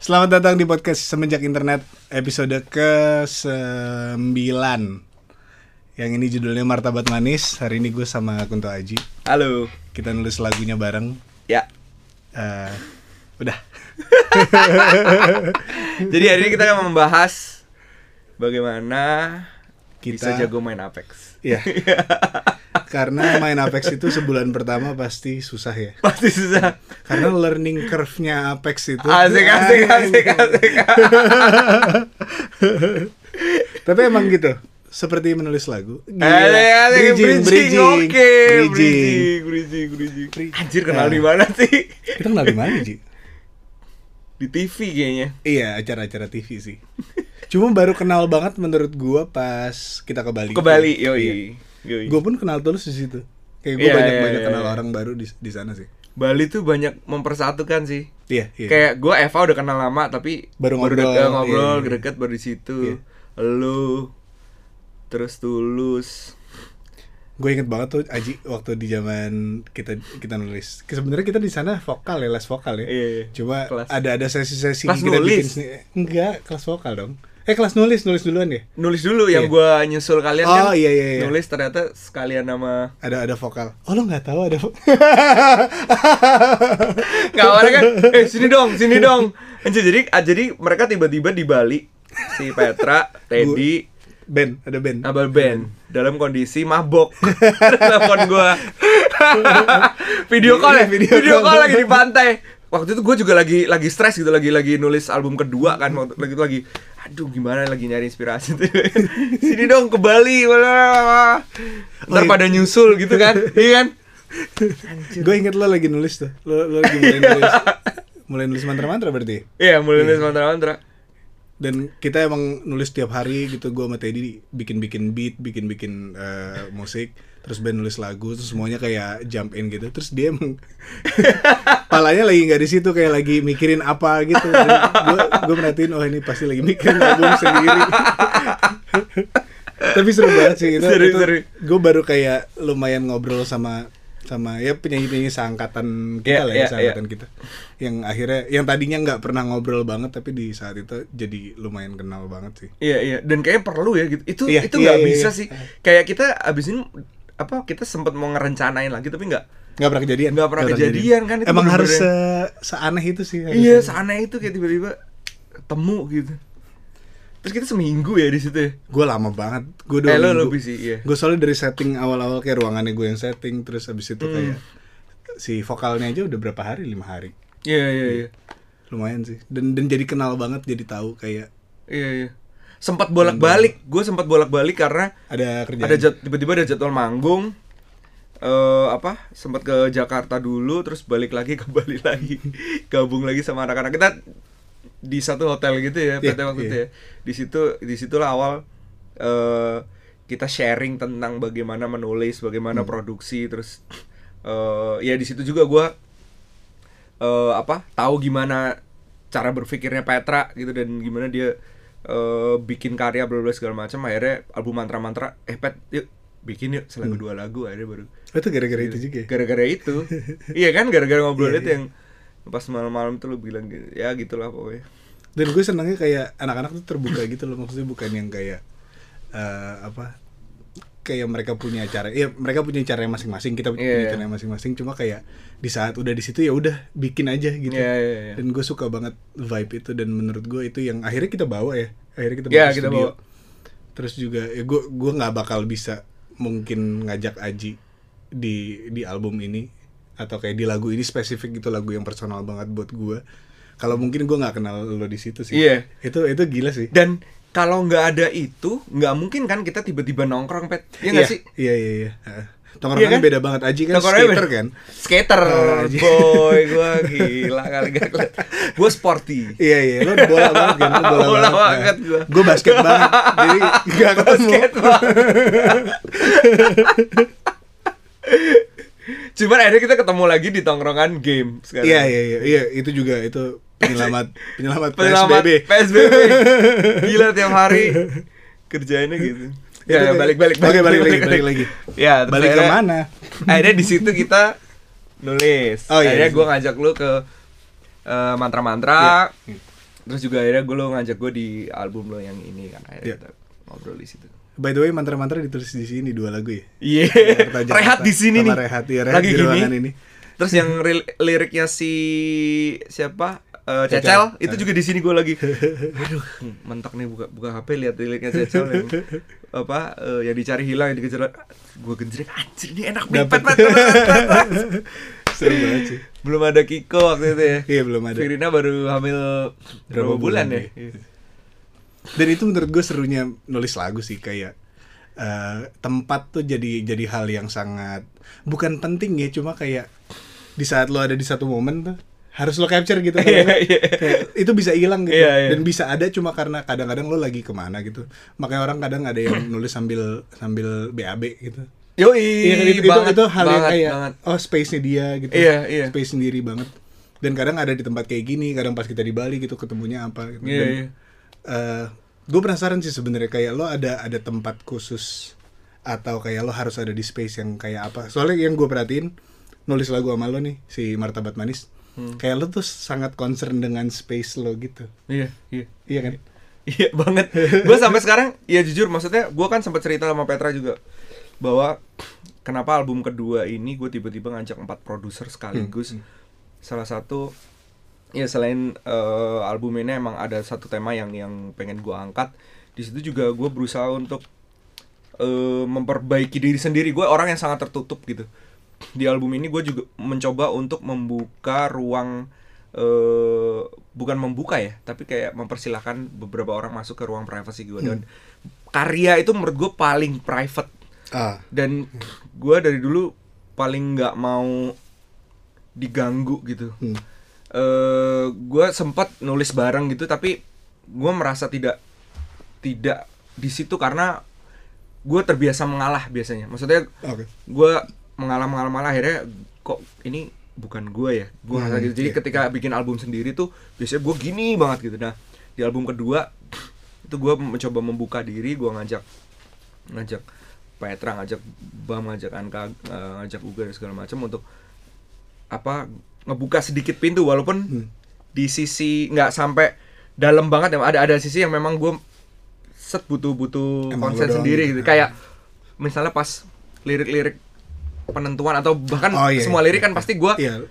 Selamat datang di podcast Semenjak Internet episode ke-9 Yang ini judulnya Martabat Manis Hari ini gue sama Kunto Aji Halo. Kita nulis lagunya bareng Ya. Eh, Udah Jadi hari ini kita akan membahas bagaimana Kita- bisa jago main Apex. Iya Karena main Apex itu sebulan pertama pasti susah ya Pasti susah. Karena learning curve-nya Apex itu Asik asik asik asik. Tapi emang gitu Seperti menulis lagu Gila. Asik bridging, oke. bridging. Bridging bridging bridging. Anjir kenal Ya. di mana sih? Kita kenal di mana Ji? Di TV kayaknya. Iya, acara-acara TV sih. Cuma baru kenal banget menurut gua pas kita ke Bali. Ke Bali, Iya. yoi. Yoi. Gua pun kenal tulus di situ. Kayak gua Iya, banyak iya, banyak iya, kenal iya. orang baru di di sana sih. Bali tuh banyak mempersatukan sih. Iya, iya. Kayak gue Eva udah kenal lama tapi Baru ngobrol, deket, ngobrol iya. deket baru di situ. Iya. Lu terus tulus. Gue inget banget tuh Aji waktu di zaman kita kita nulis. Sebenarnya kita di sana vokal ya, les vokal ya. Iya, iya. Cuma Kelas. ada ada sesi-sesi kita bikin nulis? sendiri. Enggak, kelas vokal dong. Eh kelas nulis, nulis duluan ya. Nulis dulu yang Iya. gua nyusul kalian Oh, kan. iya, iya, iya. Nulis ternyata sekalian nama Ada ada vokal. Oh lo nggak tahu ada. vo- Gak awalnya kan Eh sini dong, sini dong Anjir, jadi, ah, jadi mereka tiba-tiba di Bali Si Petra, Teddy, band, ada band. Abel Ben Dalam kondisi mabok Telepon gua Video call ya? Video Video, call. call lagi di pantai Waktu itu gue juga lagi lagi stres gitu lagi lagi nulis album kedua kan waktu lagi itu lagi aduh gimana lagi nyari inspirasi tuh sini dong ke Bali ntar Oh, iya. pada nyusul gitu kan iya kan Gue inget lo lagi nulis tuh. Lo, lo lagi mulai nulis. mulai nulis mantra-mantra berarti. iya mulai nulis mantra-mantra Dan kita emang nulis tiap hari gitu. Gue sama Teddy bikin-bikin beat, bikin-bikin eh, musik. Terus band nulis lagu, terus semuanya kayak jump in gitu. Terus dia emang palanya lagi nggak di situ kayak lagi mikirin apa gitu. Gue gue merhatiin oh ini pasti lagi mikirin album sendiri. Tapi seru banget sih itu. Seru, itu seru. Gue baru kayak lumayan ngobrol sama sama ya penyanyi-penyanyi seangkatan kita Iya, lah iya, ya seangkatan kita yang akhirnya yang tadinya nggak pernah ngobrol banget tapi di saat itu jadi lumayan kenal banget sih Iya iya dan kayaknya perlu ya gitu. Itu Iya, itu iya, nggak iya, bisa iya. sih. Kayak kita abis ini apa kita sempat mau ngerencanain lagi tapi nggak. nggak pernah kejadian Nggak pernah kejadian, kan, itu emang harus se seaneh itu sih Iya sana itu kayak tiba-tiba ketemu gitu. Terus kita seminggu ya di situ. ya? gue lama banget gue dua Eh minggu lebih sih iya. gue soalnya dari setting awal-awal kayak ruangannya gue yang setting terus habis itu Hmm. kayak si vokalnya aja udah berapa hari lima hari Iya iya iya. lumayan sih dan dan jadi kenal banget jadi tahu kayak Iya iya. Sempat bolak-balik, gue sempat bolak-balik karena ada kerjaan. ada jad- tiba-tiba ada jadwal manggung. Eh apa? Sempat ke Jakarta dulu terus balik lagi ke Bali lagi. Gabung lagi sama anak-anak. Kita di satu hotel gitu ya Iya, PT waktu iya. itu ya. Di situ di situlah awal eh kita sharing tentang bagaimana menulis Hmm. bagaimana produksi terus eh ya di situ juga gua eh apa? Tahu gimana cara berpikirnya Petra gitu dan gimana dia eh bikin karya bla segala macam akhirnya album mantra-mantra eh Pet yuk bikin yuk selagu dua lagu akhirnya baru Oh, itu gara-gara itu juga ya? gara-gara itu. Iya kan gara-gara ngobrol Iya, itu iya. yang pas malam-malam tuh lu bilang gitu. Ya gitulah pokoknya. Dan gue senangnya kayak anak-anak tuh terbuka gitu loh. Maksudnya bukan yang kayak eh, apa kayak mereka punya cara ya mereka punya cara masing-masing kita punya Iya. cara masing-masing cuma kayak di saat udah di situ ya udah bikin aja gitu Iya, iya, iya. dan gue suka banget vibe itu dan menurut gue itu yang akhirnya kita bawa ya akhirnya kita bawa Iya, ke kita studio. bawa. terus juga ya gue gue nggak bakal bisa mungkin ngajak Aji di di album ini atau kayak di lagu ini spesifik gitu lagu yang personal banget buat gue kalau mungkin gue nggak kenal lo di situ sih Iya. itu itu gila sih dan kalau nggak ada itu nggak mungkin kan kita tiba-tiba nongkrong pet? Ya nggak Iya, sih? iya iya iya. Tongkrongannya Iya kan? beda banget. Aji kan skater kan? Skater. Aji. boy gua gila kali gak gue sporty. Iya iya, lo bola banget kan, lo bola, Bola banget. banget gua. Gue basket banget, jadi gak ketemu. basket banget. Cuman akhirnya kita ketemu lagi di tongkrongan game sekarang. Iya iya iya, iya itu juga. Itu penyelamat penyelamat Penyelamat PSBB. PSBB. Gila tiap hari kerjainnya gitu. Itu Ya, ya, balik balik Oke, balik lagi, balik lagi. Ya, Balik ke mana? Akhirnya di situ kita nulis. Oh, iya, akhirnya iya. gue ngajak lu ke eh, mantra-mantra. Iya. terus juga akhirnya gue lo ngajak gue di album lo yang ini kan akhirnya Iya. kita ngobrol di situ By the way, mantra-mantra ditulis di sini dua lagu ya. iya Jakarta. rehat di sini nih Rehat, iya, Rehat lagi di gini ruangan ini. terus yang liriknya si siapa Eh, Cecel. Cecel itu juga di sini gue lagi aduh mentok nih buka buka HP lihat liriknya Cecel yang apa eh, yang dicari hilang yang dikejar gue genjreng anjir ini enak banget. Seru banget sih. belum ada Kiko waktu itu ya Iya, belum ada. Firina baru hamil berapa bulan, bulan, ya iya. Dan itu menurut gue serunya nulis lagu sih kayak eh, tempat tuh jadi jadi hal yang sangat bukan penting ya, cuma kayak di saat lo ada di satu momen tuh harus lo capture gitu kalau Iya, nggak, iya. kayak itu bisa hilang gitu Iya, iya. dan bisa ada cuma karena kadang-kadang lo lagi ke mana gitu makanya orang kadang ada yang nulis sambil sambil BAB gitu Yoi, Iya kan, itu, itu, banget, itu hal yang banget, kayak banget. oh space-nya dia gitu. Iya, iya. Space sendiri banget. Dan kadang ada di tempat kayak gini, kadang pas kita di Bali gitu ketemunya apa gitu. Iya, Dan, iya. gue penasaran sih sebenarnya kayak lo ada ada tempat khusus atau kayak lo harus ada di space yang kayak apa? Soalnya yang gue perhatiin nulis lagu sama lo nih si Martabat Manis. Hmm. Kayak lo tuh sangat concern dengan space lo gitu. Iya, iya. Iya kan? Iya banget. gue sampai sekarang, ya jujur maksudnya gue kan sempat cerita sama Petra juga bahwa kenapa album kedua ini gue tiba-tiba ngajak empat produser sekaligus. Salah satu ya selain eh, album ini emang ada satu tema yang yang pengen gue angkat. Di situ juga gue berusaha untuk eh, memperbaiki diri sendiri. Gue orang yang sangat tertutup gitu. Di album ini gue juga mencoba untuk membuka ruang eh bukan membuka ya, tapi kayak mempersilahkan beberapa orang masuk ke ruang privasi gue dan karya itu menurut gue paling private Ah, dan gue dari dulu paling nggak mau diganggu gitu. hmm. eh gue sempat nulis bareng gitu tapi gue merasa tidak tidak di situ karena gue terbiasa mengalah biasanya. Maksudnya Oke. gue mengalah mengalah mengalah akhirnya kok ini bukan gue ya gue Hmm, ngerasa gitu jadi iya. ketika bikin album sendiri tuh biasanya gue gini banget gitu nah di album kedua itu gue mencoba membuka diri gue ngajak ngajak Petra ngajak Bam ngajak Anka eh, ngajak Uga dan segala macam untuk apa ngebuka sedikit pintu walaupun Hmm. di sisi nggak sampai dalam banget ya ada ada sisi yang memang gue set butuh butuh Emang konsen sendiri gitu. gitu kayak misalnya pas lirik-lirik penentuan atau bahkan Oh, iya, semua iya. lirik kan pasti gue Iya.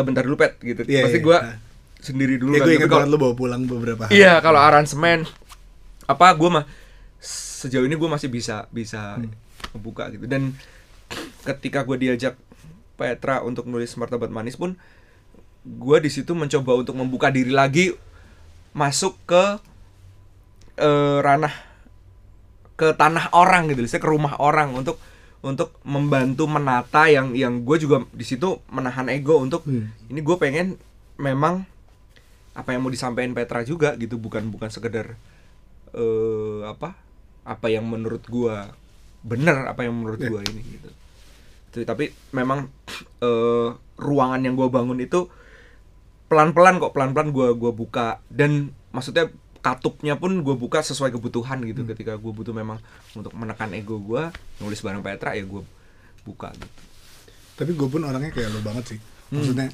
bentar dulu pet gitu Iya, pasti iya. gue Nah. sendiri dulu Ya kan gue Tapi ingat kalau- lo bawa pulang beberapa hari. Iya, kalau aransemen apa gue mah sejauh ini gue masih bisa bisa Hmm. membuka gitu dan ketika gue diajak Petra untuk nulis martabat manis pun gue di situ mencoba untuk membuka diri lagi masuk ke eh, ranah ke tanah orang gitu, ke rumah orang untuk untuk membantu menata yang yang gue juga di situ menahan ego untuk Hmm. ini gue pengen memang apa yang mau disampaikan Petra juga gitu bukan bukan sekedar eh apa apa yang menurut gua bener apa yang menurut Ya. gua ini gitu Tuh, tapi memang eh ruangan yang gua bangun itu pelan-pelan kok pelan-pelan gua gua buka dan maksudnya katupnya pun gue buka sesuai kebutuhan gitu ketika gue butuh memang untuk menekan ego gua nulis bareng Petra ya gue buka gitu Tapi gue pun orangnya kayak lo banget sih. Hmm. Maksudnya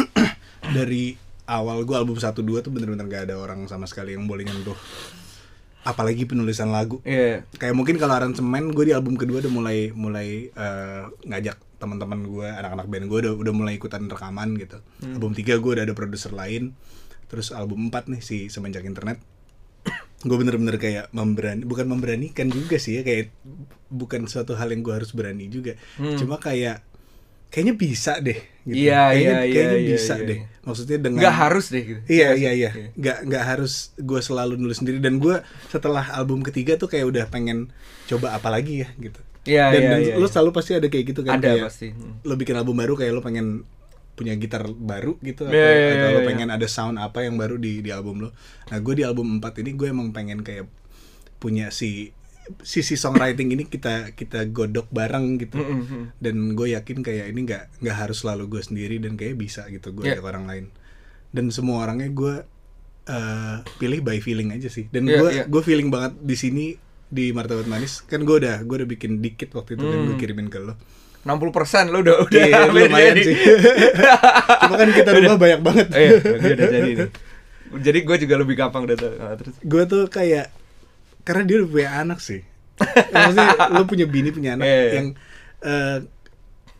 dari awal gue album 1 2 tuh bener-bener gak ada orang sama sekali yang boleh nyentuh. Apalagi penulisan lagu. Iya Kayak mungkin kalau aransemen gue di album kedua udah mulai mulai eh, ngajak teman-teman gue, anak-anak band gue udah udah mulai ikutan rekaman gitu. Hmm. Album 3 gue udah ada produser lain. Terus album 4 nih si semenjak internet gue bener-bener kayak memberani bukan memberanikan juga sih ya kayak bukan suatu hal yang gue harus berani juga Hmm. cuma kayak kayaknya bisa deh gitu. Iya, kayaknya, iya, kayaknya iya, bisa iya, deh iya. maksudnya dengan nggak harus deh gitu iya iya sih? iya nggak nggak harus gue selalu nulis sendiri dan gue setelah album ketiga tuh kayak udah pengen coba apa lagi ya gitu Iya, dan, iya, dan iya, lo iya. selalu pasti ada kayak gitu kan ada kayak pasti Hmm. lo bikin album baru kayak lo pengen punya gitar baru gitu atau, iya, atau iya, lo iya. pengen ada sound apa yang baru di di album lo. Nah, gue di album 4 ini gue emang pengen kayak punya si sisi songwriting ini kita kita godok bareng gitu. Mm, mm, mm. Dan gue yakin kayak ini nggak nggak harus selalu gue sendiri dan kayak bisa gitu gue ajak orang lain. Dan semua orangnya gue eh, pilih by feeling aja sih. Dan gue iya. gue feeling banget di sini di martabat manis kan gue udah gue udah bikin dikit waktu itu dan gue Hmm. kirimin ke lo 60% lo udah udah Iya, lumayan jadi. sih. Cuma kan kita rumah banyak banget. Eh, udah udah jadi nih. Jadi gue juga lebih gampang udah tahu. Nah, terus. gue tuh kayak karena dia udah punya anak sih maksudnya lo punya bini punya anak Iya, iya. yang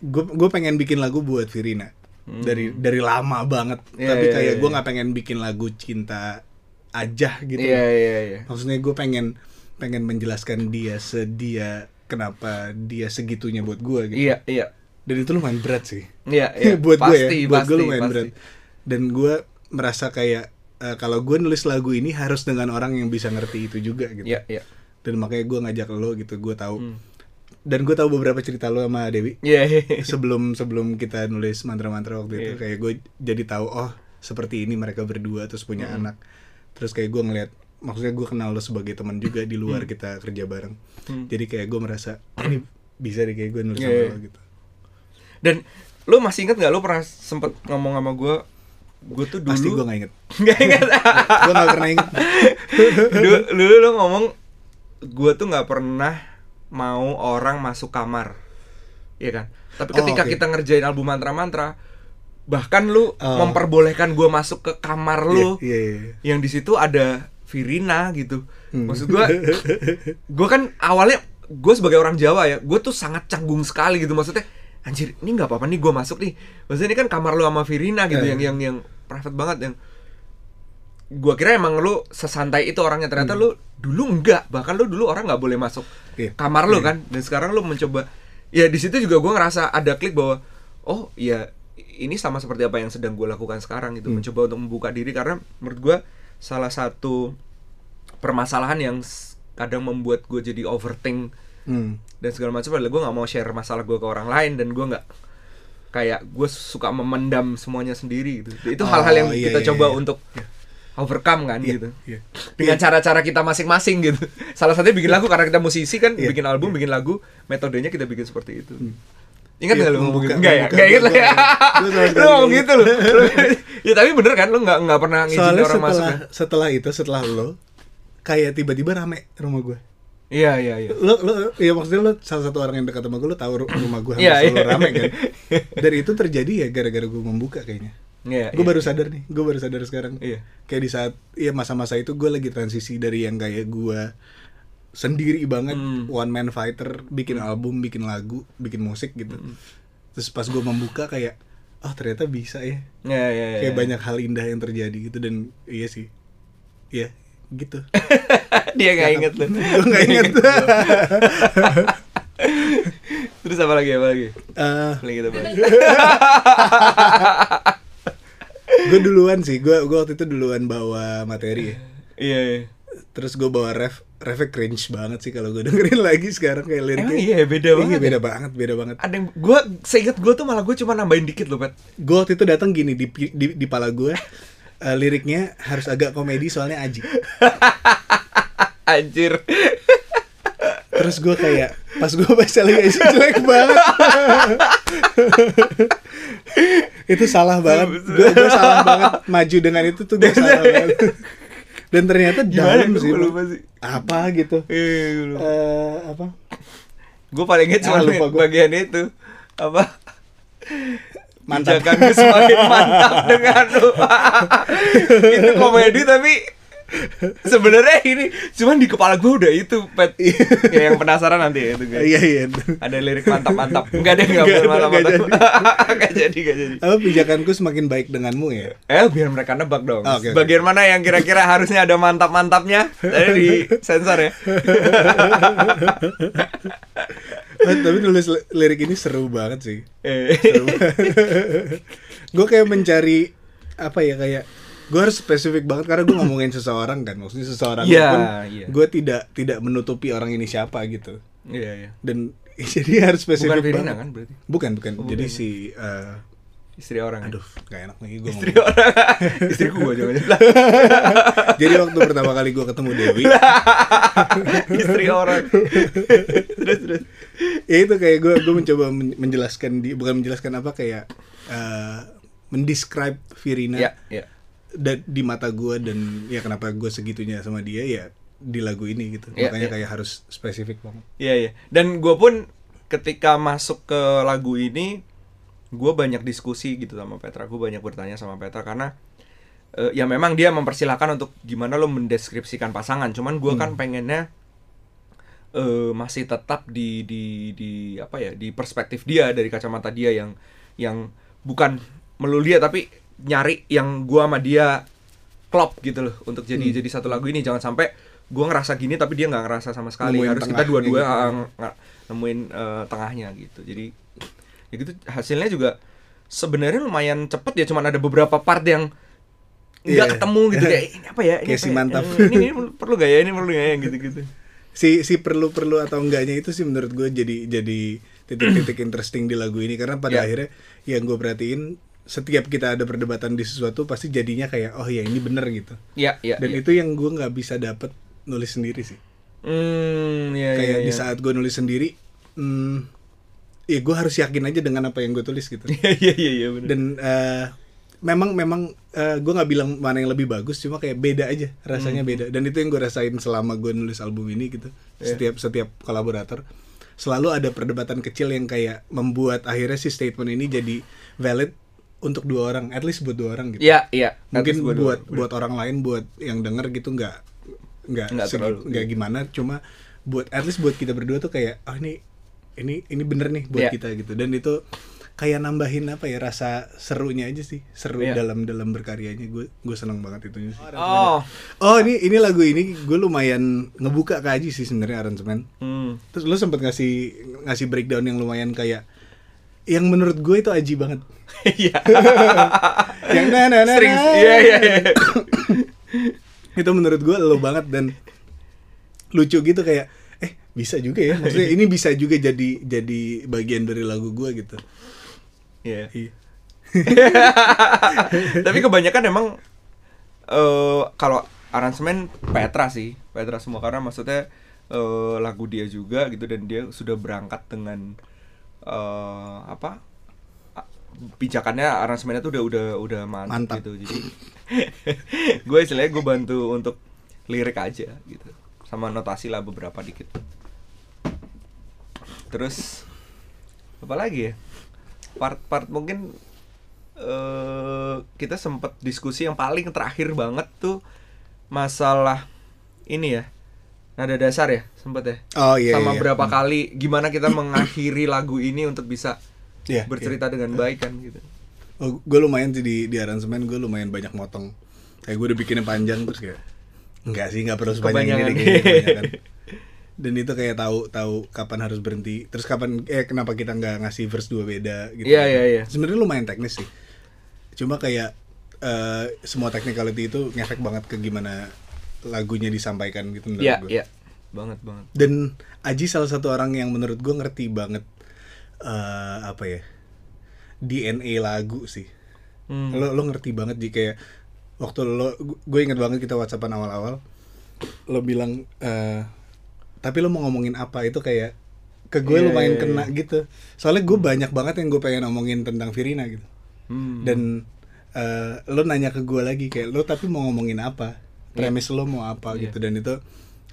gue gue pengen bikin lagu buat Virina dari dari lama banget Hmm. Iya, tapi iya, kayak iya. gue nggak pengen bikin lagu cinta aja gitu Iya iya iya. maksudnya gue pengen pengen menjelaskan dia sedia kenapa dia segitunya buat gue gitu Iya iya. dan itu lumayan berat sih Iya iya. buat gue pasti, ya buat pasti, gue lumayan pasti. berat dan gue merasa kayak eh, kalau gue nulis lagu ini harus dengan orang yang bisa ngerti itu juga gitu Iya iya. dan makanya gue ngajak lo gitu gue tahu Hmm. dan gue tahu beberapa cerita lo sama Dewi Iya iya. sebelum sebelum kita nulis mantra-mantra waktu itu Iya. kayak gue jadi tahu oh seperti ini mereka berdua terus punya Hmm. anak terus kayak gue ngeliat maksudnya gue kenal lo sebagai teman juga di luar kita kerja bareng Hmm. jadi kayak gue merasa "Oh, ini bisa deh kayak gue nulis Iya, sama iya. lo gitu Dan lu masih inget nggak lu pernah sempet ngomong sama gue gue tuh dulu pasti gue nggak inget nggak inget gue nggak pernah inget dulu, dulu lu ngomong gue tuh nggak pernah mau orang masuk kamar Iya kan tapi Oh, ketika oke. kita ngerjain album mantra mantra bahkan lu Oh. memperbolehkan gue masuk ke kamar lu Iya, iya, iya. yang di situ ada Virina gitu Hmm. maksud gue gue kan awalnya gue sebagai orang Jawa ya gue tuh sangat canggung sekali gitu maksudnya anjir ini nggak apa-apa nih gue masuk nih maksudnya ini kan kamar lu sama Virina gitu Eh. yang yang yang private banget yang gue kira emang lu sesantai itu orangnya ternyata lu dulu enggak bahkan lu dulu orang nggak boleh masuk Iya. kamar lu Iya. kan dan sekarang lu mencoba ya di situ juga gue ngerasa ada klik bahwa oh iya ini sama seperti apa yang sedang gue lakukan sekarang gitu Hmm. mencoba untuk membuka diri karena menurut gue salah satu permasalahan yang kadang membuat gue jadi overthink Hmm. dan segala macam adalah gue nggak mau share masalah gue ke orang lain dan gue nggak kayak gue suka memendam semuanya sendiri gitu. Itu Oh, hal-hal yang iya, kita iya, coba iya. untuk overcome kan Iya, gitu. iya. dengan cara-cara kita masing-masing gitu. Salah satunya bikin lagu karena kita musisi kan Iya, bikin album bikin lagu metodenya kita bikin seperti itu Ingat Iya, nggak lu ngomong membuka- gitu? Enggak ya? Enggak inget lah ya? Lu ngomong gitu loh Ya tapi bener kan? Lu nggak nggak pernah ngizinin soalnya orang masuk setelah kan? setelah itu setelah lo kayak tiba-tiba rame rumah gue Iya iya iya lo lo ya maksudnya lo salah satu orang yang dekat sama gue lo tahu ru- rumah gue Iya, selalu iya. rame kan dan itu terjadi ya gara-gara gue membuka kayaknya Iya gue iya. baru sadar nih gue baru sadar sekarang Iya. kayak di saat ya masa-masa itu gue lagi transisi dari yang kayak gue sendiri banget. Hmm. one man fighter bikin album bikin lagu bikin musik gitu. Hmm. terus pas gue membuka kayak oh ternyata bisa ya. Iya iya iya. kayak banyak hal indah yang terjadi gitu dan iya sih. Iya gitu. Dia nggak inget lu. Gue nggak inget Terus apa lagi apa lagi? Eh, Paling kita bahas gue duluan sih. Gue gue waktu itu duluan bawa materi ya. Iya iya. Terus gue bawa ref refnya cringe banget sih kalau gue dengerin lagi sekarang kayak liriknya. Emang iya? Beda iya banget beda ya? banget beda banget. Ada yang gue seinget gue tuh malah gue cuma nambahin dikit loh Pat. Gue waktu itu datang gini di di, di pala gue eh, liriknya harus agak komedi soalnya aji. Anjir. Terus gue kayak pas gue baca lagi aji jelek banget. Itu salah banget. Gue gue salah banget maju dengan itu tuh gue salah banget dan ternyata dalam sih lupa sih. apa gitu. Iya gue lupa. Eh apa? Gue paling inget cuma Ah, lupa gua. bagian itu. Apa? Mantap. Semakin mantap denganmu Itu komedi tapi sebenarnya ini cuman di kepala gue udah itu pet. Ya yang penasaran nanti ya itu guys iya iya ada lirik mantap mantap enggak deh enggak Nggak bukan ada, mantap nggak mantap enggak jadi enggak jadi. Apa pijakanku semakin baik denganmu ya? Eh biar mereka nebak dong. Oh, oke, oke. bagian mana yang kira-kira harusnya ada mantap mantapnya tadi di sensor ya. Eh, tapi nulis li- lirik ini seru banget sih. Eh. gue kayak mencari apa ya kayak gue harus spesifik banget karena gue ngomongin seseorang kan maksudnya seseorang Iya, pun iya. gue tidak tidak menutupi orang ini siapa gitu. Iya iya. Dan jadi harus spesifik bukan banget. kan berarti? Bukan bukan. Oh, jadi bukan. si eh, istri orang ya? aduh gak enak lagi gue istri orang. Istriku gue jangan jangan jadi waktu pertama kali gue ketemu Dewi. Istri orang. Terus terus. Ya itu kayak gue gue mencoba men- menjelaskan di bukan menjelaskan apa kayak eh mendescribe Virina. Ya ya da- di mata gue dan ya kenapa gue segitunya sama dia ya di lagu ini gitu Iya, makanya iya. kayak harus spesifik banget Iya iya. Dan gue pun ketika masuk ke lagu ini, gue banyak diskusi gitu sama Petra. Gue banyak bertanya sama Petra karena eh, ya memang dia mempersilahkan untuk gimana lo mendeskripsikan pasangan cuman gua kan pengennya eh masih tetap di di di apa ya di perspektif dia dari kacamata dia yang yang bukan melulu dia tapi nyari yang gua sama dia klop gitu loh untuk jadi Hmm. jadi satu lagu ini jangan sampai gua ngerasa gini tapi dia nggak ngerasa sama sekali Nemuin harus kita dua-dua gitu. ah, nggak nemuin eh, tengahnya gitu jadi ya gitu hasilnya juga sebenarnya lumayan cepet ya cuman ada beberapa part yang nggak Iya. ketemu gitu kayak ini apa ya ini Kayak apa si ya? mantap. Eh, ini, ini perlu gak ya ini perlu gak ya gitu gitu si si perlu perlu atau enggaknya itu sih menurut gue jadi jadi titik-titik interesting di lagu ini karena pada Ya. akhirnya yang gue perhatiin setiap kita ada perdebatan di sesuatu pasti jadinya kayak oh ya ini bener gitu ya ya dan ya. itu yang gue nggak bisa dapet nulis sendiri sih hmm ya kayak ya, di ya. saat gue nulis sendiri hmm, ya gue harus yakin aja dengan apa yang gue tulis gitu Iya iya iya iya bener. dan eh, memang memang gue nggak bilang mana yang lebih bagus cuma kayak beda aja rasanya beda dan itu yang gue rasain selama gue nulis album ini gitu Iya. setiap setiap kolaborator selalu ada perdebatan kecil yang kayak membuat akhirnya si statement ini jadi valid untuk dua orang at least buat dua orang gitu Iya iya. mungkin gua buat doang. buat orang lain buat yang denger gitu nggak nggak Nggak iya. gimana cuma buat at least buat kita berdua tuh kayak oh ini ini ini bener nih buat Iya. kita gitu dan itu kayak nambahin apa ya rasa serunya aja sih seru Iya. dalam dalam berkaryanya gue gue seneng banget itunya sih Oh. oh ini ini lagu ini gue lumayan ngebuka ke Aji sih sebenarnya aransemen Hmm. terus lu sempet ngasih ngasih breakdown yang lumayan kayak yang menurut gue itu Aji banget Iya. yang na na na. Iya iya iya. itu menurut gue lo banget dan lucu gitu kayak eh bisa juga ya maksudnya ini bisa juga jadi jadi bagian dari lagu gue gitu Iya. iya Tapi kebanyakan emang eh kalau aransemen Petra sih, Petra semua karena maksudnya eh lagu dia juga gitu dan dia sudah berangkat dengan eh apa? Pijakannya aransemennya tuh udah udah udah mantap, Mantap. gitu. Jadi gue istilahnya gue bantu untuk lirik aja gitu. Sama notasi lah beberapa dikit. Terus apa lagi ya? Part-part mungkin eh kita sempet diskusi yang paling terakhir banget tuh masalah ini ya nada dasar ya sempet ya oh iya sama iya. berapa kali gimana kita mengakhiri lagu ini untuk bisa Iya, bercerita dengan baik kan gitu. Oh, gue lumayan sih di di aransemen gue lumayan banyak motong. Kayak gue udah bikinnya panjang terus kayak enggak sih nggak perlu sepanjang ini deh Kepanjangan. kayaknya kebanyakan. dan itu kayak tahu tahu kapan harus berhenti. Terus kapan eh kenapa kita nggak ngasih verse dua beda gitu Iya, iya, iya. sebenarnya lumayan teknis sih. Cuma kayak eh, semua technicality itu ngefek banget ke gimana lagunya disampaikan gitu menurut Iya gue iya. Banget banget. Dan Aji salah satu orang yang menurut gue ngerti banget eh apa ya DNA lagu sih. Hmm. lo lo ngerti banget di kayak waktu lo gue inget banget kita whatsappan awal-awal lo bilang eh tapi lo mau ngomongin apa itu kayak ke gue Iya, lumayan iya, kena gitu. Soalnya gue banyak banget yang gue pengen ngomongin tentang Virina gitu. Hmm. dan eh, lo nanya ke gue lagi kayak lo tapi mau ngomongin apa? Premis lo mau apa? Iya. gitu. Dan itu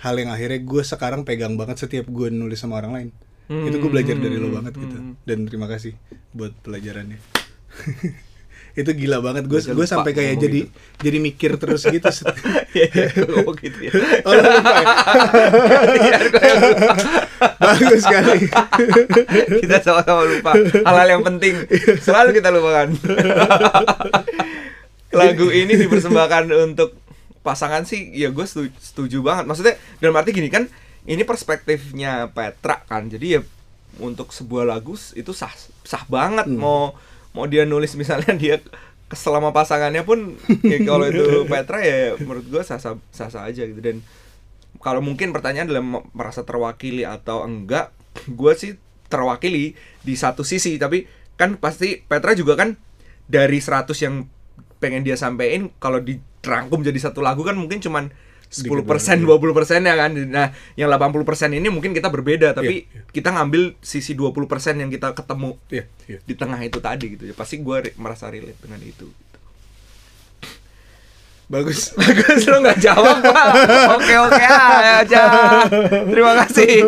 hal yang akhirnya gue sekarang pegang banget setiap gue nulis sama orang lain Hmm. itu gue belajar dari lo banget gitu. Hmm. dan terima kasih buat pelajarannya. Itu gila banget. Gue gue sampai kayak jadi jadi mikir terus gitu. Gua ngomong gitu ya. Oh, lupa ya? Iya, bagus sekali. Kita sama-sama lupa hal-hal yang penting. Selalu kita lupakan. Lagu ini dipersembahkan untuk pasangan sih ya gue setuju, setuju banget. Maksudnya dalam arti gini kan ini perspektifnya Petra kan jadi ya untuk sebuah lagu itu sah sah banget Hmm. mau mau dia nulis misalnya dia kesel sama pasangannya pun ya kalau itu Petra ya menurut gue sah sah sah, sah aja gitu dan kalau mungkin pertanyaan adalah me- merasa terwakili atau enggak gue sih terwakili di satu sisi tapi kan pasti Petra juga kan dari 100 yang pengen dia sampein kalau dirangkum jadi satu lagu kan mungkin cuman 10 Sedikit persen, banget, 20 persen ya kan. Nah, yang 80 persen ini mungkin kita berbeda, tapi Iya, iya. kita ngambil sisi 20 persen yang kita ketemu Iya, iya. di tengah itu tadi gitu ya. Pasti gue merasa relate dengan itu. bagus Bagus lo nggak jawab pak. Oke oke aja. Terima kasih.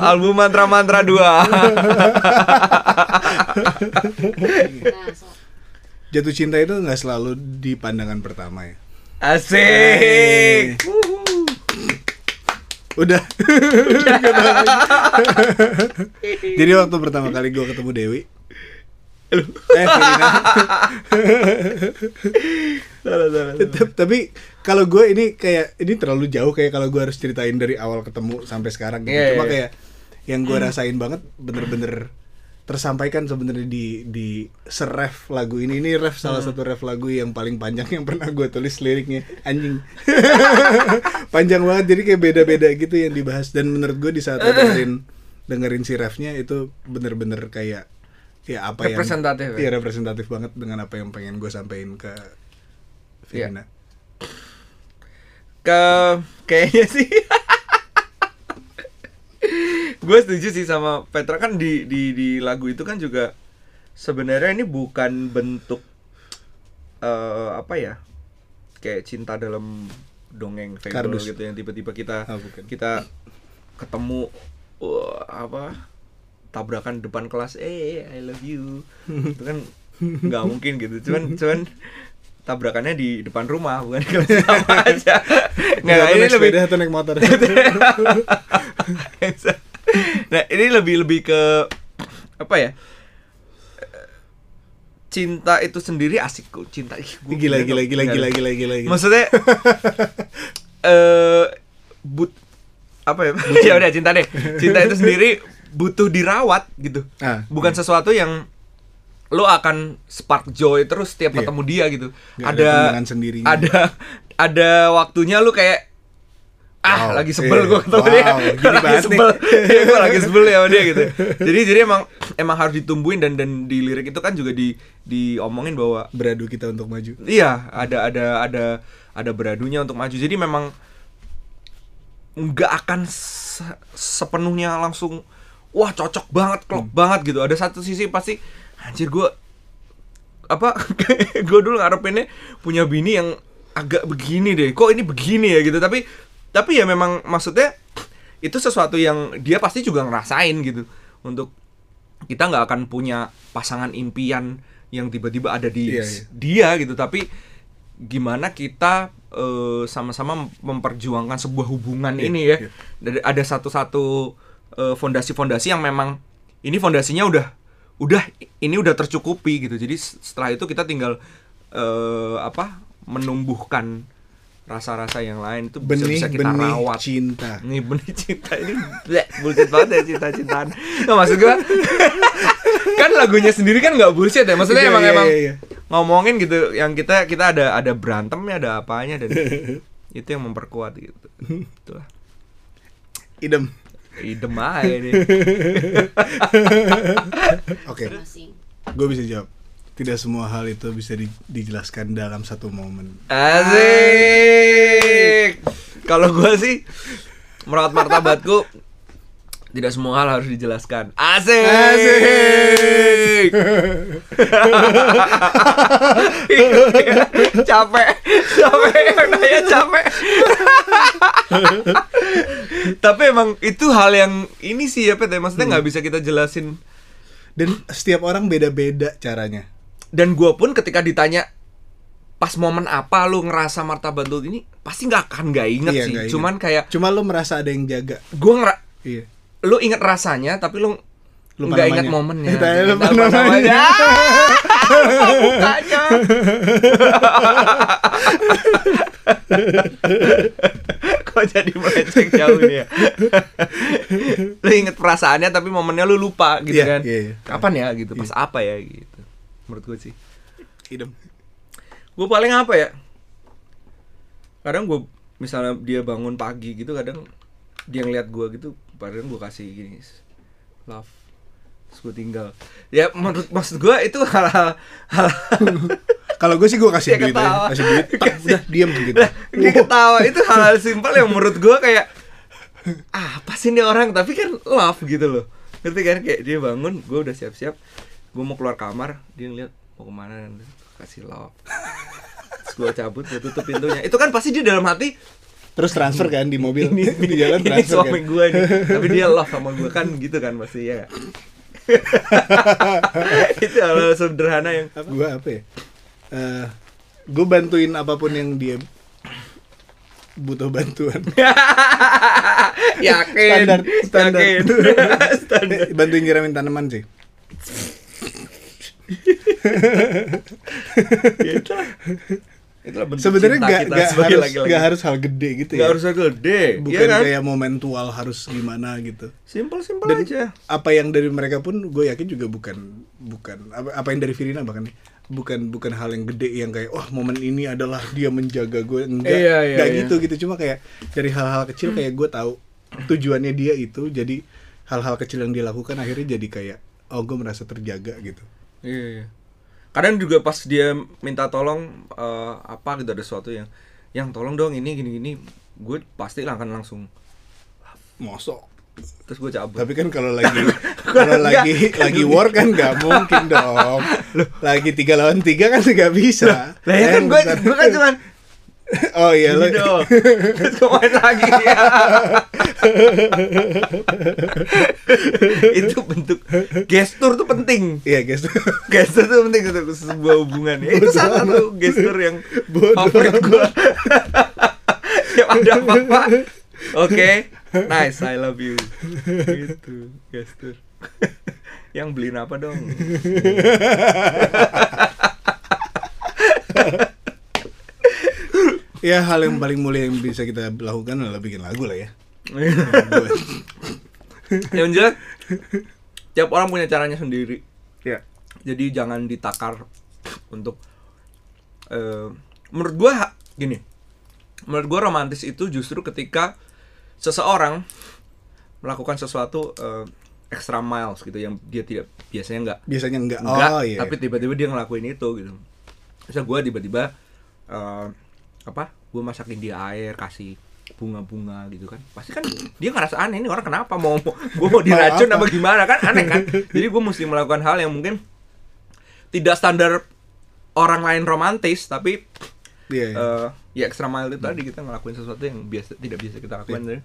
Album Mantra Mantra 2 so- jatuh cinta itu nggak selalu di pandangan pertama ya. Asik. Udah. Jadi waktu pertama kali gue ketemu Dewi, eh Firina. Salah, salah, salah. Tep- Tapi kalau gue ini kayak ini terlalu jauh kayak kalau gue harus ceritain dari awal ketemu sampai sekarang gitu. Iya, Cuma iya. kayak yang gue rasain banget bener-bener tersampaikan sebenarnya di di seref lagu ini. Ini ref salah satu ref lagu yang paling panjang yang pernah gue tulis liriknya. Anjing. Panjang banget jadi kayak beda-beda gitu yang dibahas. Dan menurut gue di saat dengerin dengerin si refnya itu bener-bener kayak ya apa yang Representatif ya? iya representatif banget dengan apa yang pengen gue sampaikan ke Iya. Firina ke kayaknya sih gue setuju sih sama Petra. Kan di di di lagu itu kan juga sebenarnya ini bukan bentuk eh apa ya kayak cinta dalam dongeng fable Kardus. gitu yang tiba-tiba kita Ah, bukan. kita ketemu wah, apa tabrakan depan kelas eh I love you. Itu kan nggak mungkin gitu. Cuman cuman tabrakannya di depan rumah bukan kelas sama aja. Nggak, atau ini naik lebih sepeda atau naik motor nah ini lebih lebih ke apa ya? Cinta itu sendiri asik kok cinta. Ih, gua gila gila gila gila gila gila gila maksudnya eh but apa ya? Ya udah cinta deh. Cinta itu sendiri butuh dirawat gitu. Ah, bukan sesuatu yang lo akan spark joy terus setiap Iya. ketemu dia gitu. Nggak ada ada sendirinya. ada ada waktunya lu kayak Wow, lagi sebel iya. gue ketemu Wow, dia gini lagi sebel Iya, gue lagi sebel ya sama dia gitu jadi jadi emang emang harus ditumbuhin dan dan di lirik itu kan juga di diomongin bahwa beradu kita untuk maju Iya, ada ada ada ada beradunya untuk maju. Jadi memang nggak akan se- sepenuhnya langsung wah cocok banget, klop banget gitu. Ada satu sisi pasti anjir gue apa gue dulu ngarepinnya punya bini yang agak begini deh. Kok ini begini ya gitu. Tapi tapi ya memang maksudnya itu sesuatu yang dia pasti juga ngerasain gitu. Untuk kita nggak akan punya pasangan impian yang tiba-tiba ada di Iya, iya. dia gitu tapi gimana kita eh, sama-sama memperjuangkan sebuah hubungan Iya, ini ya iya. Ada satu-satu eh, fondasi-fondasi yang memang ini fondasinya udah udah ini udah tercukupi gitu jadi setelah itu kita tinggal eh, apa menumbuhkan rasa-rasa yang lain itu bisa, benih bisa kita benih rawat. cinta. Ini benih cinta ini bleh, bullshit banget ya cinta-cintaan. Nggak, maksud gua kan lagunya sendiri kan nggak bullshit ya maksudnya Iya, emang iya, emang iya, iya. ngomongin gitu yang kita kita ada ada berantemnya ada apanya dan itu yang memperkuat gitu. Itulah. Idem. Idem aja nih oke. Masing gue bisa jawab tidak semua hal itu bisa di- dijelaskan dalam satu momen. Asik. Kalau gua sih merawat martabatku tidak semua hal harus dijelaskan. Asik. Asik. capek. Capek. Nanya capek. Tapi emang itu hal yang ini sih ya Pet ya. maksudnya nggak bisa kita jelasin. Dan setiap orang beda-beda caranya dan gua pun ketika ditanya pas momen apa lu ngerasa martabat lu ini? Pasti nggak akan nggak inget Iya, sih. nggak inget. cuman kayak cuma lo merasa ada yang jaga. Gua ngera iya. lu inget rasanya tapi lu Lupa nggak inget namanya. momennya. Tanya lupa Lupa namanya. Mukanya kok jadi melenceng jauh nih ya? Lu inget perasaannya tapi momennya lu lupa gitu Iya, kan? iya, iya. kapan ya gitu? Pas apa ya gitu menurut gue sih. Idem. Gue paling apa ya? Kadang gue misalnya dia bangun pagi gitu kadang dia ngeliat gue gitu padahal gue kasih gini love terus gue tinggal. Ya menurut maksud gue itu hal-hal hal kalau gue sih gue kasih Dia duit aja kasih duit tak, Kasih. udah diam gitu dia ketawa. Itu hal-hal simpel yang menurut gue kayak ah, apa sih ini orang? Tapi kan love gitu loh. Ngerti kan? Kayak dia bangun gue udah siap-siap gue mau keluar kamar dia ngeliat mau ke mana? Kasih love terus gue cabut gue tutup pintunya. Itu kan pasti dia dalam hati terus transfer kan di mobil ini, di jalan ini transfer suami kan. gue nih. Tapi dia love sama gue kan gitu kan pasti ya itu hal, sederhana yang gue apa ya? Eh gue bantuin apa pun yang dia butuh bantuan. Yakin. Standar standar. Yakin. Standar. Bantuin nyiramin tanaman sih ya itulah. Itulah bentuk sebenarnya nggak nggak harus nggak harus hal gede gitu Nggak ya. harus gede bukan ya kan? kayak momentual harus gimana gitu. Simple simple dan aja. apa yang dari mereka pun gue yakin juga bukan bukan apa, apa yang dari Virina bahkan bukan bukan hal yang gede yang kayak wah momen ini adalah dia menjaga gue. Enggak Iya, iya, enggak iya. gitu gitu. Cuma kayak dari hal-hal kecil kayak gue tahu tujuannya dia itu jadi hal-hal kecil yang dia lakukan akhirnya jadi kayak oh gue merasa terjaga gitu Iya, iya. Kadang juga pas dia minta tolong eh, apa gitu ada sesuatu yang yang tolong dong ini gini gini, gue pasti akan langsung. Mosok. Terus gue cabut. tapi kan kalau lagi kalau lagi lagi war kan nggak mungkin dong. Lagi tiga lawan tiga kan nggak bisa. Lah ya kan Yang gue gue kan cuman oh iya lo terus gue main lagi. itu bentuk gestur tuh penting. iya guys Gestur tuh penting untuk sebuah hubungan. Ya, itu salah satu gestur yang Bodoh favorit gue. yang ada apa-apa. Oke, nice, I love you. Gitu, gestur. yang beliin apa dong? ya hal yang paling mulia yang bisa kita lakukan adalah bikin lagu lah ya yang jelas tiap orang punya caranya sendiri. Ya jadi jangan ditakar untuk eh, menurut gua gini menurut gua romantis itu justru ketika seseorang melakukan sesuatu eh, extra miles gitu yang dia tidak biasanya nggak biasanya enggak enggak oh iya. tapi tiba-tiba dia ngelakuin itu gitu. Misal gua tiba-tiba eh, apa gua masakin dia air kasih bunga-bunga gitu kan. Pasti kan dia ngerasa aneh ini orang kenapa mau mau gue mau diracun apa? apa gimana? Kan aneh kan. Jadi gue mesti melakukan hal yang mungkin tidak standar orang lain romantis tapi iya, iya. eh ya extra mile itu tadi kita ngelakuin sesuatu yang biasa tidak bisa kita lakukan jadi,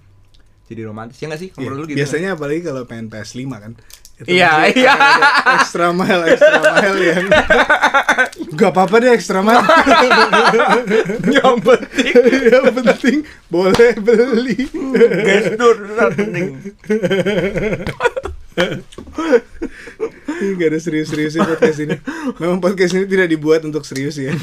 jadi romantis. Ya nggak sih? Iya, kalau dulu gitu biasanya apalagi kalau pengen PS5 kan. Itu Iya, iya. extra mile extra mile yang gak apa-apa deh extra mile. Yang penting. Yang penting boleh beli. Gestur penting. Gak ada serius-seriusnya podcast ini. Memang podcast ini tidak dibuat untuk serius ya.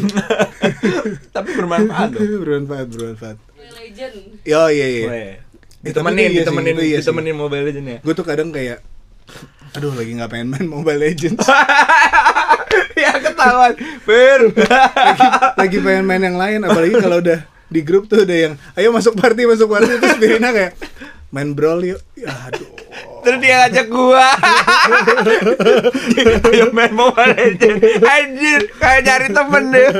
Tapi bermanfaat loh. Bermanfaat bermanfaat. Legend. oh iya iya Iya. Ditemenin iya sih, ditemenin itu iya sih. ditemenin mobile legend ya. Gue tuh kadang kayak aduh lagi nggak pengen main Mobile Legends? Ya ketahuan. Fir lagi pengen main yang lain apalagi kalau udah di grup tuh udah yang ayo masuk party masuk party. Terus Birina kayak main brawl yuk. Ya, aduh. Terus dia ngajak gua. Ayo main mobile legend anjir kayak nyari temen deh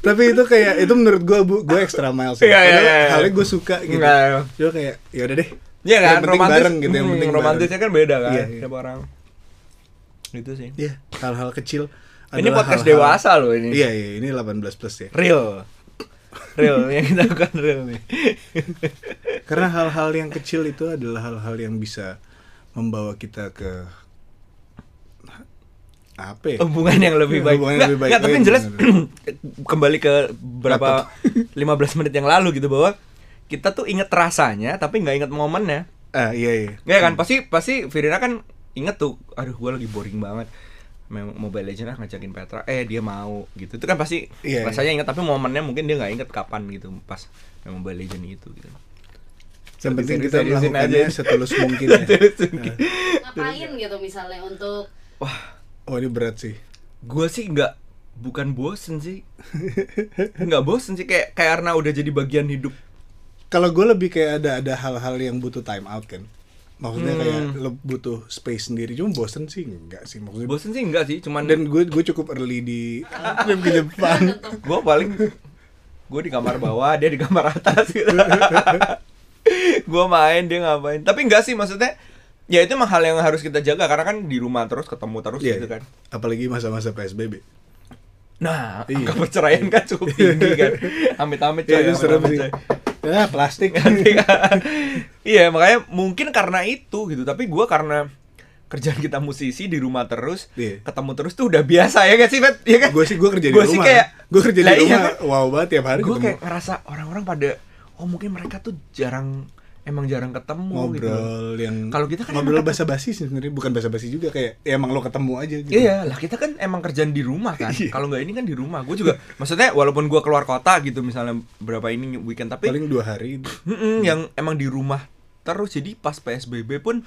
tapi itu kayak itu menurut gue bu gue extra miles ya. Iya, iya, iya, halnya gue suka gitu Enggak. Cuma kayak ya udah deh Iya kan, yang romantis bareng gitu yang hmm, penting romantisnya kan beda kan Iya, iya. tiap orang. Itu sih. Iya, hal-hal kecil. Ini podcast hal-hal- dewasa loh ini. Iya, iya, ini 18 plus ya. Real. Real yang kita lakukan real nih. Karena hal-hal yang kecil itu adalah hal-hal yang bisa membawa kita ke apa ya? Hubungan yang lebih baik. Hubungan yang Nggak, lebih baik. nggak, tapi Oh, yang iya, jelas kembali ke berapa 15 menit yang lalu gitu bahwa kita tuh inget rasanya tapi nggak inget momennya. Ah, iya, iya. Nggak kan? Pasti pasti Virina kan inget tuh, aduh gua lagi boring banget. Main Mobile Legends ah ngajakin Petra, eh dia mau gitu. Itu kan pasti Iya, rasanya inget tapi momennya mungkin dia nggak inget kapan gitu pas main Mobile Legends itu gitu. Yang penting kita melakukannya aja. setulus mungkin ya. Ngapain gitu misalnya untuk Wah, Oh, ini berat sih. gua sih nggak bukan bosen sih. nggak bosen sih kayak kayak karena udah jadi bagian hidup. Kalau gue lebih kayak ada ada hal-hal yang butuh time out kan. Maksudnya Hmm. kayak lo butuh space sendiri. Cuma bosen sih enggak sih maksudnya. Bosen sih enggak sih, cuman Dan gue gue cukup early di game ke Jepang. gue paling gue di kamar bawah dia di kamar atas gitu gue main dia ngapain tapi enggak sih maksudnya ya itu emang hal yang harus kita jaga karena kan di rumah terus ketemu terus Iya, gitu kan Apalagi masa-masa PSBB. nah Iya. angka perceraian kan cukup tinggi kan amit-amit coy Iya, itu serem amit-amit, sih. coy. Ya, plastik. iya makanya mungkin karena itu gitu tapi gue karena kerjaan kita musisi di rumah terus, Iya. ketemu terus tuh udah biasa ya gak sih, Bet? Ya kan? gue sih gue kerja di Gua sih rumah kayak- gue kerja di iya rumah kan? wow banget tiap hari gue kayak ngerasa orang-orang pada oh mungkin mereka tuh jarang emang jarang ketemu gitu. ngobrol yang Kalau kita kan ngobrol basa basi sebenarnya bukan basa basi juga kayak ya emang lo ketemu aja gitu Iya lah kita kan emang kerjaan di rumah kan. Iya. Kalau nggak ini kan di rumah. Gue juga maksudnya walaupun gue keluar kota gitu misalnya berapa ini weekend tapi paling dua hari Mm-mm, yang emang di rumah terus jadi pas PSBB pun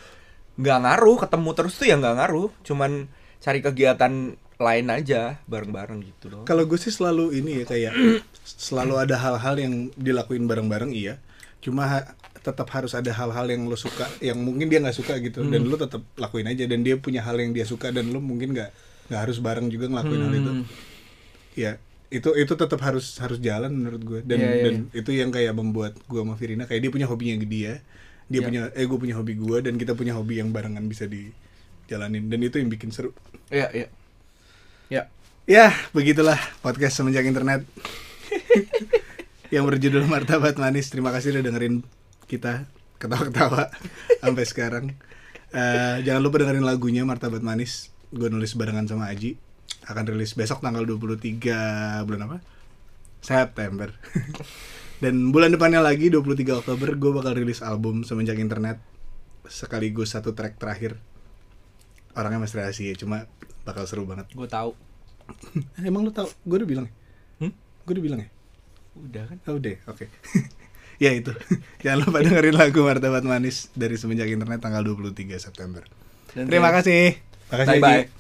nggak ngaruh ketemu terus tuh ya nggak ngaruh cuman cari kegiatan lain aja bareng-bareng gitu loh kalau gue sih selalu ini ya kayak selalu ada hal-hal yang dilakuin bareng-bareng iya cuma tetap harus ada hal-hal yang lo suka yang mungkin dia nggak suka gitu dan lo tetap lakuin aja dan dia punya hal yang dia suka dan lo mungkin nggak nggak harus bareng juga ngelakuin hal itu. Hmm. ya itu itu tetap harus harus jalan menurut gue dan Iya, iya, dan itu yang kayak membuat gue sama Firina kayak dia punya hobinya dia dia Iya. punya eh gue punya hobi gue dan kita punya hobi yang barengan bisa dijalanin dan itu yang bikin seru. Iya iya. Ya. Ya, begitulah podcast semenjak internet. Yang berjudul Martabat Manis. Terima kasih udah dengerin kita ketawa-ketawa sampai sekarang. Eh, jangan lupa dengerin lagunya Martabat Manis. Gue nulis barengan sama Aji. Akan rilis besok tanggal 23 bulan apa? September. Dan bulan depannya lagi 23 Oktober gue bakal rilis album semenjak internet sekaligus satu track terakhir. Orangnya masih rahasia, cuma bakal seru banget. gue tahu Emang lu tau? Gue udah bilang ya? Hmm? Gue udah bilang ya? udah kan Oh, udah, oke Ya itu. Jangan lupa dengerin lagu Martabat Manis Dari Semenjak Internet tanggal 23 September. Dan Terima kasih. Makasih bye bye.